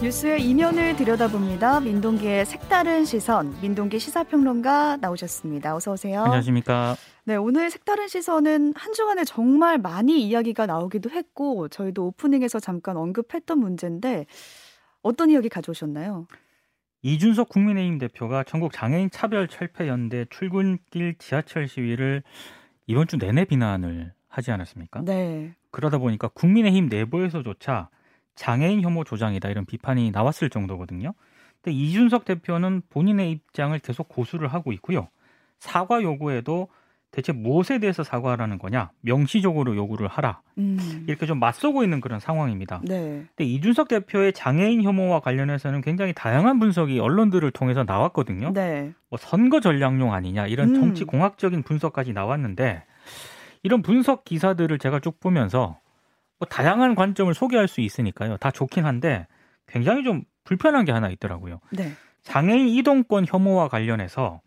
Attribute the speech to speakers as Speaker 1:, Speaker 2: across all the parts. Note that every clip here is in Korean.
Speaker 1: 뉴스의 이면을 들여다봅니다. 민동기의 색다른 시선, 민동기 시사평론가 나오셨습니다. 어서 오세요.
Speaker 2: 안녕하십니까.
Speaker 1: 네, 오늘 색다른 시선은 한 주간에 정말 많이 이야기가 나오기도 했고 저희도 오프닝에서 잠깐 언급했던 문제인데 어떤 이야기 가져오셨나요?
Speaker 2: 이준석 국민의힘 대표가 전국 장애인 차별 철폐 연대 출근길 지하철 시위를 이번 주 내내 비난을 하지 않았습니까?
Speaker 1: 네.
Speaker 2: 그러다 보니까 국민의힘 내부에서조차 장애인 혐오 조장이다 이런 비판이 나왔을 정도거든요. 근데 이준석 대표는 본인의 입장을 계속 고수를 하고 있고요. 사과 요구에도 대체 무엇에 대해서 사과하라는 거냐 명시적으로 요구를 하라 음. 이렇게 좀 맞서고 있는 그런 상황입니다.
Speaker 1: 네.
Speaker 2: 근데 이준석 대표의 장애인 혐오와 관련해서는 굉장히 다양한 분석이 언론들을 통해서 나왔거든요.
Speaker 1: 네.
Speaker 2: 뭐 선거 전략용 아니냐 이런 음. 정치 공학적인 분석까지 나왔는데 이런 분석 기사들을 제가 쭉 보면서 뭐 다양한 관점을 소개할 수 있으니까요. 다 좋긴 한데 굉장히 좀 불편한 게 하나 있더라고요.
Speaker 1: 네.
Speaker 2: 장애인 이동권 혐오와 관련해서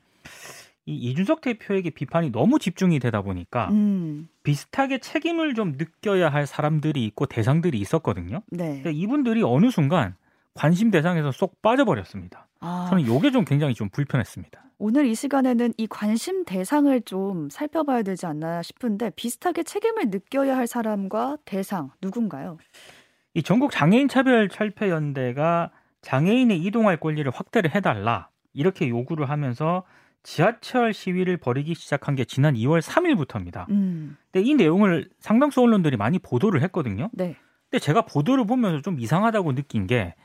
Speaker 2: 이 이준석 대표에게 비판이 너무 집중이 되다 보니까 음. 비슷하게 책임을 좀 느껴야 할 사람들이 있고 대상들이 있었거든요.
Speaker 1: 네.
Speaker 2: 근데 이분들이 어느 순간 관심 대상에서 쏙 빠져버렸습니다. 아. 저는 이게 좀 굉장히 좀 불편했습니다.
Speaker 1: 오늘 이 시간에는 이 관심 대상을 좀 살펴봐야 되지 않나 싶은데 비슷하게 책임을 느껴야 할 사람과 대상 누군가요?
Speaker 2: 이 전국 장애인 차별 철폐 연대가 장애인의 이동할 권리를 확대를 해달라 이렇게 요구를 하면서 지하철 시위를 벌이기 시작한 게 지난 2월 3일부터입니다. 음. 근데 이 내용을 상당수 언론들이 많이 보도를 했거든요.
Speaker 1: 네.
Speaker 2: 근데 제가 보도를 보면서 좀 이상하다고 느낀 게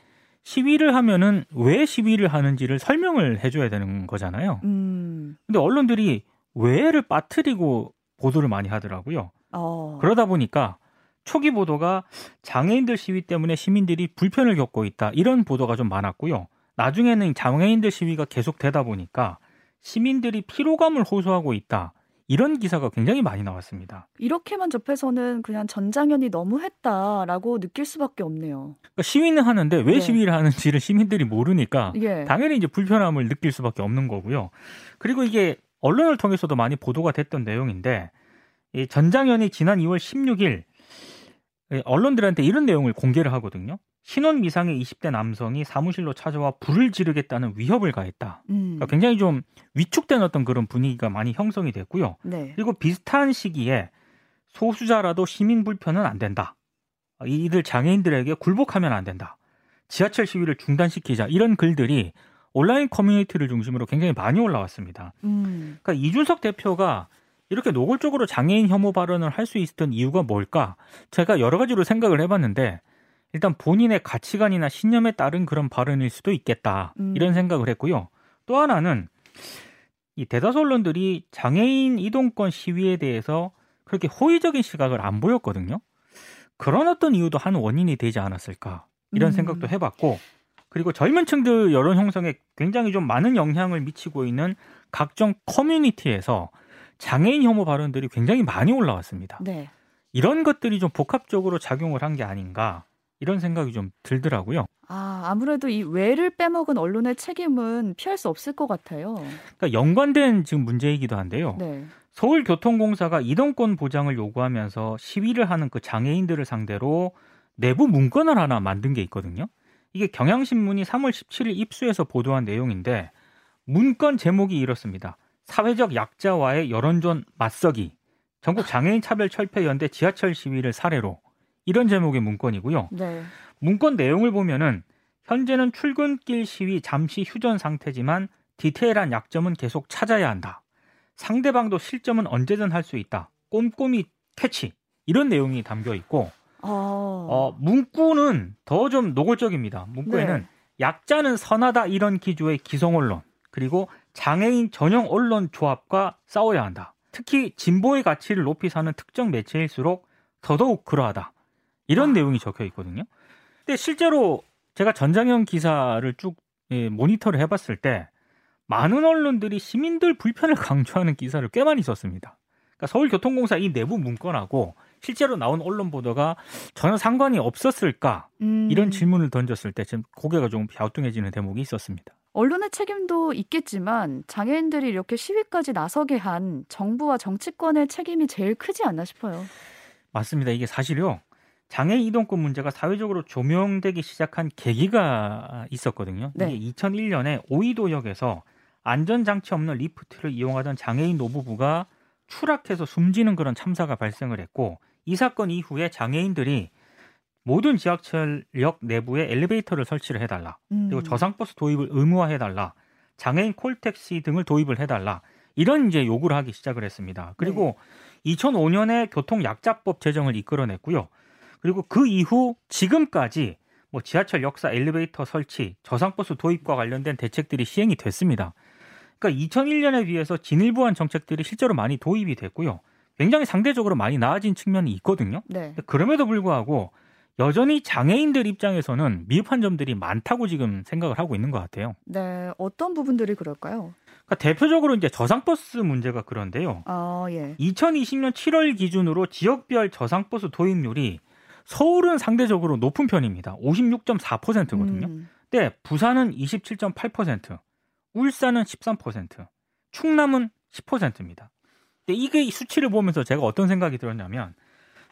Speaker 2: 시위를 하면은 왜 시위를 하는지를 설명을 해줘야 되는 거잖아요.
Speaker 1: 음.
Speaker 2: 근데 언론들이 왜를 빠뜨리고 보도를 많이 하더라고요.
Speaker 1: 어.
Speaker 2: 그러다 보니까 초기 보도가 장애인들 시위 때문에 시민들이 불편을 겪고 있다 이런 보도가 좀 많았고요. 나중에는 장애인들 시위가 계속되다 보니까 시민들이 피로감을 호소하고 있다. 이런 기사가 굉장히 많이 나왔습니다.
Speaker 1: 이렇게만 접해서는 그냥 전장현이 너무했다라고 느낄 수밖에 없네요.
Speaker 2: 그러니까 시위는 하는데 왜 네. 시위를 하는지를 시민들이 모르니까
Speaker 1: 예.
Speaker 2: 당연히 이제 불편함을 느낄 수밖에 없는 거고요. 그리고 이게 언론을 통해서도 많이 보도가 됐던 내용인데 이 전장현이 지난 2월 16일 언론들한테 이런 내용을 공개를 하거든요. 신혼 미상의 20대 남성이 사무실로 찾아와 불을 지르겠다는 위협을 가했다.
Speaker 1: 음.
Speaker 2: 그러니까 굉장히 좀 위축된 어떤 그런 분위기가 많이 형성이 됐고요.
Speaker 1: 네.
Speaker 2: 그리고 비슷한 시기에 소수자라도 시민 불편은 안 된다. 이들 장애인들에게 굴복하면 안 된다. 지하철 시위를 중단시키자 이런 글들이 온라인 커뮤니티를 중심으로 굉장히 많이 올라왔습니다.
Speaker 1: 음.
Speaker 2: 그러니까 이준석 대표가 이렇게 노골적으로 장애인 혐오 발언을 할 수 있었던 이유가 뭘까? 제가 여러 가지로 생각을 해봤는데 일단 본인의 가치관이나 신념에 따른 그런 발언일 수도 있겠다
Speaker 1: 음.
Speaker 2: 이런 생각을 했고요. 또 하나는 이 대다수 언론들이 장애인 이동권 시위에 대해서 그렇게 호의적인 시각을 안 보였거든요. 그런 어떤 이유도 한 원인이 되지 않았을까 이런 음. 생각도 해봤고 그리고 젊은 층들 여론 형성에 굉장히 좀 많은 영향을 미치고 있는 각종 커뮤니티에서 장애인 혐오 발언들이 굉장히 많이 올라왔습니다.
Speaker 1: 네.
Speaker 2: 이런 것들이 좀 복합적으로 작용을 한 게 아닌가 이런 생각이 좀 들더라고요.
Speaker 1: 아, 아무래도 이 외를 빼먹은 언론의 책임은 피할 수 없을 것 같아요.
Speaker 2: 그러니까 연관된 지금 문제이기도 한데요.
Speaker 1: 네.
Speaker 2: 서울교통공사가 이동권 보장을 요구하면서 시위를 하는 그 장애인들을 상대로 내부 문건을 하나 만든 게 있거든요. 이게 경향신문이 3월 17일 입수해서 보도한 내용인데 문건 제목이 이렇습니다. 사회적 약자와의 여론전 맞서기. 전국 장애인 차별 철폐 연대 지하철 시위를 사례로 이런 제목의 문건이고요.
Speaker 1: 네.
Speaker 2: 문건 내용을 보면은 현재는 출근길 시위 잠시 휴전 상태지만 디테일한 약점은 계속 찾아야 한다. 상대방도 실점은 언제든 할 수 있다. 꼼꼼히 캐치. 이런 내용이 담겨 있고
Speaker 1: 어,
Speaker 2: 어 문구는 더 좀 노골적입니다. 문구에는 네. 약자는 선하다 이런 기조의 기성 언론 그리고 장애인 전용 언론 조합과 싸워야 한다. 특히 진보의 가치를 높이 사는 특정 매체일수록 더더욱 그러하다. 이런 아. 내용이 적혀 있거든요. 근데 실제로 제가 전장현 기사를 쭉 예, 모니터를 해봤을 때 많은 언론들이 시민들 불편을 강조하는 기사를 꽤 많이 썼습니다. 그러니까 서울교통공사 이 내부 문건하고 실제로 나온 언론 보도가 전혀 상관이 없었을까
Speaker 1: 음.
Speaker 2: 이런 질문을 던졌을 때 지금 고개가 좀 갸우뚱해지는 대목이 있었습니다.
Speaker 1: 언론의 책임도 있겠지만 장애인들이 이렇게 시위까지 나서게 한 정부와 정치권의 책임이 제일 크지 않나 싶어요.
Speaker 2: 맞습니다. 이게 사실요. 장애인 이동권 문제가 사회적으로 조명되기 시작한 계기가 있었거든요.
Speaker 1: 네.
Speaker 2: 이게 2001년에 오이도역에서 안전장치 없는 리프트를 이용하던 장애인 노부부가 추락해서 숨지는 그런 참사가 발생을 했고 이 사건 이후에 장애인들이 모든 지하철역 내부에 엘리베이터를 설치를 해달라. 그리고
Speaker 1: 음.
Speaker 2: 저상버스 도입을 의무화해달라. 장애인 콜택시 등을 도입을 해달라. 이런 이제 요구를 하기 시작을 했습니다. 그리고 2005년에 교통약자법 제정을 이끌어냈고요. 그리고 그 이후 지금까지 뭐 지하철 역사 엘리베이터 설치, 저상버스 도입과 관련된 대책들이 시행이 됐습니다. 그러니까 2001년에 비해서 진일보한 정책들이 실제로 많이 도입이 됐고요. 굉장히 상대적으로 많이 나아진 측면이 있거든요.
Speaker 1: 네.
Speaker 2: 그럼에도 불구하고 여전히 장애인들 입장에서는 미흡한 점들이 많다고 지금 생각을 하고 있는 것 같아요.
Speaker 1: 네. 어떤 부분들이 그럴까요?
Speaker 2: 그러니까 대표적으로 이제 저상버스 문제가 그런데요.
Speaker 1: 아, 예.
Speaker 2: 2020년 7월 기준으로 지역별 저상버스 도입률이 서울은 상대적으로 높은 편입니다. 56.4%거든요.
Speaker 1: 음.
Speaker 2: 근데 부산은 27.8%, 울산은 13%, 충남은 10%입니다. 근데 이게 이 수치를 보면서 제가 어떤 생각이 들었냐면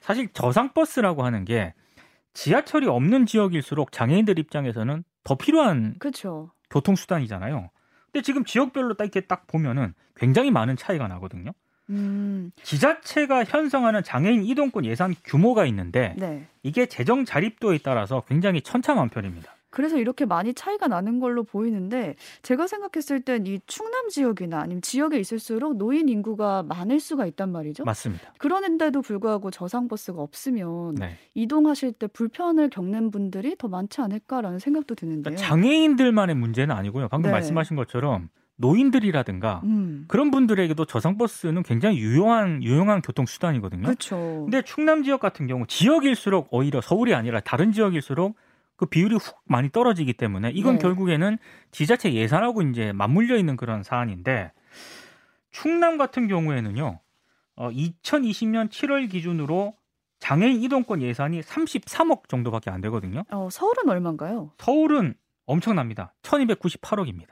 Speaker 2: 사실 저상버스라고 하는 게 지하철이 없는 지역일수록 장애인들 입장에서는 더 필요한
Speaker 1: 그렇죠.
Speaker 2: 교통수단이잖아요. 근데 지금 지역별로 딱 이렇게 딱 보면은 굉장히 많은 차이가 나거든요.
Speaker 1: 음.
Speaker 2: 지자체가 형성하는 장애인 이동권 예산 규모가 있는데
Speaker 1: 네.
Speaker 2: 이게 재정 자립도에 따라서 굉장히 천차만별입니다.
Speaker 1: 그래서 이렇게 많이 차이가 나는 걸로 보이는데 제가 생각했을 땐 이 충남 지역이나 아니면 지역에 있을수록 노인 인구가 많을 수가 있단 말이죠.
Speaker 2: 맞습니다.
Speaker 1: 그런데도 불구하고 저상 버스가 없으면
Speaker 2: 네.
Speaker 1: 이동하실 때 불편을 겪는 분들이 더 많지 않을까라는 생각도 드는데요.
Speaker 2: 그러니까 장애인들만의 문제는 아니고요. 방금
Speaker 1: 네.
Speaker 2: 말씀하신 것처럼 노인들이라든가
Speaker 1: 음.
Speaker 2: 그런 분들에게도 저상 버스는 굉장히 유용한 유용한 교통 수단이거든요.
Speaker 1: 그렇죠.
Speaker 2: 근데 충남 지역 같은 경우 지역일수록 오히려 서울이 아니라 다른 지역일수록 그 비율이 훅 많이 떨어지기 때문에 이건
Speaker 1: 네.
Speaker 2: 결국에는 지자체 예산하고 이제 맞물려 있는 그런 사안인데 충남 같은 경우에는요. 어 2020년 7월 기준으로 장애인 이동권 예산이 33억 정도밖에 안 되거든요.
Speaker 1: 어, 서울은 얼마인가요?
Speaker 2: 서울은 엄청납니다. 1298억입니다.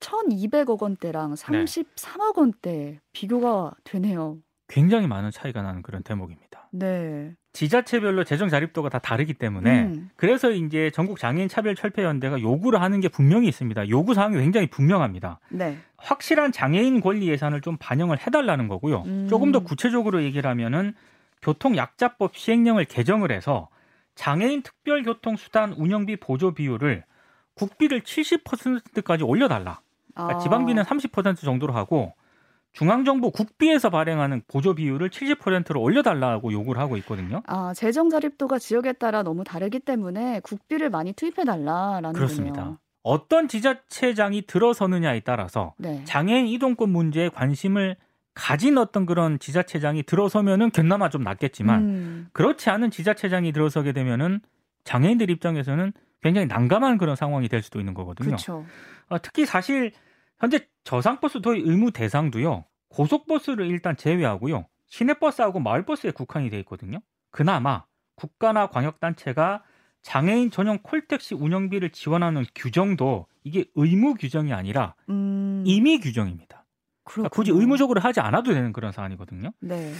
Speaker 1: 1,200억 원대랑
Speaker 2: 네.
Speaker 1: 33억 원대 비교가 되네요.
Speaker 2: 굉장히 많은 차이가 나는 그런 대목입니다.
Speaker 1: 네.
Speaker 2: 지자체별로 재정 자립도가 다 다르기 때문에
Speaker 1: 음.
Speaker 2: 그래서 이제 전국 장애인 차별 철폐 연대가 요구를 하는 게 분명히 있습니다. 요구 사항이 굉장히 분명합니다.
Speaker 1: 네.
Speaker 2: 확실한 장애인 권리 예산을 좀 반영을 해달라는 거고요.
Speaker 1: 음.
Speaker 2: 조금 더 구체적으로 얘기를 하면은 교통약자법 시행령을 개정을 해서 장애인 특별교통수단 운영비 보조 비율을 국비를 70%까지 올려달라. 그러니까
Speaker 1: 아.
Speaker 2: 지방비는 30% 정도로 하고 중앙정부 국비에서 발행하는 보조 비율을 70%로 올려달라고 요구를 하고 있거든요.
Speaker 1: 아, 재정 자립도가 지역에 따라 너무 다르기 때문에 국비를 많이 투입해 달라라는
Speaker 2: 그렇습니다.
Speaker 1: 거네요.
Speaker 2: 어떤 지자체장이 들어서느냐에 따라서
Speaker 1: 네.
Speaker 2: 장애인 이동권 문제에 관심을 가진 어떤 그런 지자체장이 들어서면은 그나마 좀 낫겠지만
Speaker 1: 음,
Speaker 2: 그렇지 않은 지자체장이 들어서게 되면은 장애인들 입장에서는 굉장히 난감한 그런 상황이 될 수도 있는 거거든요.
Speaker 1: 그렇죠.
Speaker 2: 어, 특히 사실 현재 저상버스 도입 의무 대상도요. 고속버스를 일단 제외하고요. 시내버스하고 마을버스에 국한이 돼 있거든요. 그나마 국가나 광역단체가 장애인 전용 콜택시 운영비를 지원하는 규정도 이게 의무 규정이 아니라
Speaker 1: 음,
Speaker 2: 임의 규정입니다. 그러니까 굳이. 의무적으로 하지 않아도 되는 그런 사안이거든요.
Speaker 1: 네.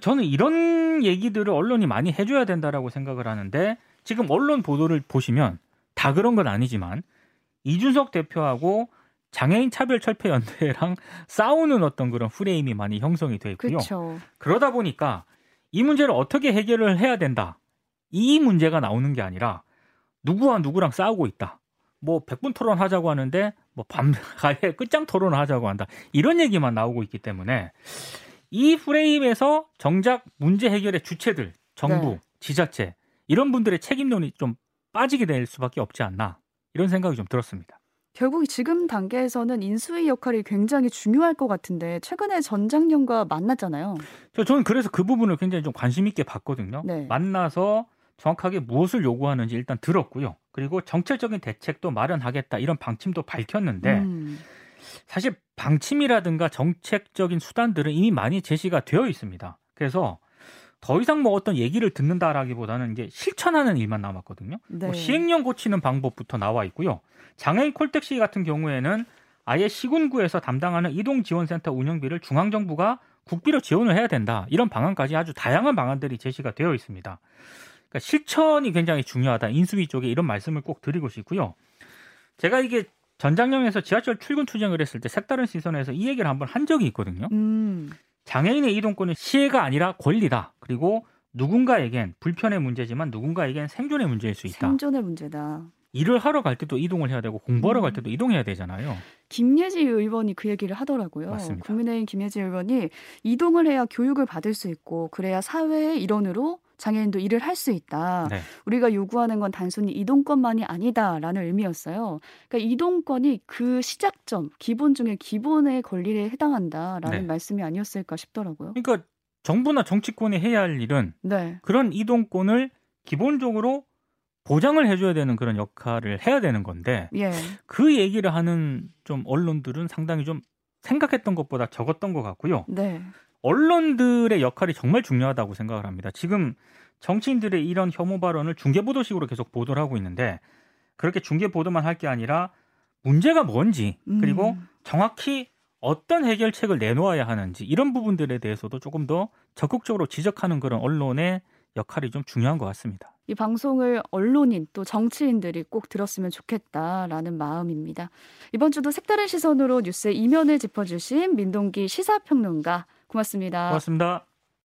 Speaker 2: 저는 이런 얘기들을 언론이 많이 해줘야 된다라고 생각을 하는데 지금 언론 보도를 보시면 다 그런 건 아니지만 이준석 대표하고 장애인 차별 철폐 연대랑 싸우는 어떤 그런 프레임이 많이 형성이 돼 있고요.
Speaker 1: 그렇죠.
Speaker 2: 그러다 보니까 이 문제를 어떻게 해결을 해야 된다. 이 문제가 나오는 게 아니라 누구와 누구랑 싸우고 있다. 뭐 100분 토론 하자고 하는데 뭐 밤 가에 끝장 토론을 하자고 한다. 이런 얘기만 나오고 있기 때문에 이 프레임에서 정작 문제 해결의 주체들, 정부,
Speaker 1: 네.
Speaker 2: 지자체 이런 분들의 책임론이 좀 빠지게 될 수밖에 없지 않나. 이런 생각이 좀 들었습니다.
Speaker 1: 결국 지금 단계에서는 인수위 역할이 굉장히 중요할 것 같은데 최근에 전 장년과 만났잖아요.
Speaker 2: 저 저는 그래서 그 부분을 굉장히 좀 관심 있게 봤거든요.
Speaker 1: 네.
Speaker 2: 만나서 정확하게 무엇을 요구하는지 일단 들었고요. 그리고 정책적인 대책도 마련하겠다 이런 방침도 밝혔는데
Speaker 1: 음,
Speaker 2: 사실 방침이라든가 정책적인 수단들은 이미 많이 제시가 되어 있습니다. 그래서 더 이상 뭐 어떤 얘기를 듣는다라기보다는 이제 실천하는 일만 남았거든요.
Speaker 1: 네.
Speaker 2: 뭐 시행령 고치는 방법부터 나와 있고요. 장애인 콜택시 같은 경우에는 아예 시군구에서 담당하는 이동지원센터 운영비를 중앙정부가 국비로 지원을 해야 된다. 이런 방안까지 아주 다양한 방안들이 제시가 되어 있습니다. 그러니까 실천이 굉장히 중요하다. 인수위 쪽에 이런 말씀을 꼭 드리고 싶고요. 제가 이게 전장령에서 지하철 출근 투쟁을 했을 때 색다른 시선에서 이 얘기를 한번 한 적이 있거든요. 음. 장애인의 이동권은 시혜가 아니라 권리다. 그리고 누군가에겐 불편의 문제지만 누군가에겐 생존의 문제일 수 있다.
Speaker 1: 생존의 문제다.
Speaker 2: 일을 하러 갈 때도 이동을 해야 되고 공부하러 갈 음. 때도 이동해야 되잖아요.
Speaker 1: 김예지 의원이 그 얘기를 하더라고요.
Speaker 2: 맞습니다.
Speaker 1: 국민의힘 김예지 의원이 이동을 해야 교육을 받을 수 있고 그래야 사회의 일원으로 장애인도 일을 할 수 있다. 네. 우리가 요구하는 건 단순히 이동권만이 아니다라는 의미였어요. 그러니까 이동권이 그 시작점, 기본 중에 기본의 권리에 해당한다라는 네. 말씀이 아니었을까 싶더라고요.
Speaker 2: 그러니까 정부나 정치권이 해야 할 일은 네. 그런 이동권을 기본적으로 보장을 해줘야 되는 그런 역할을 해야 되는 건데 예. 그 얘기를 하는 좀 언론들은 상당히 좀 생각했던 것보다 적었던 것 같고요. 네. 언론들의 역할이 정말 중요하다고 생각을 합니다. 지금 정치인들의 이런 혐오 발언을 중계 보도식으로 계속 보도를 하고 있는데 그렇게 중계 보도만 할 게 아니라 문제가 뭔지 그리고 음. 정확히 어떤 해결책을 내놓아야 하는지 이런 부분들에 대해서도 조금 더 적극적으로 지적하는 그런 언론의 역할이 좀 중요한 것 같습니다.
Speaker 1: 이 방송을 언론인 또 정치인들이 꼭 들었으면 좋겠다라는 마음입니다. 이번 주도 색다른 시선으로 뉴스의 이면을 짚어주신 민동기 시사평론가 고맙습니다.
Speaker 2: 고맙습니다.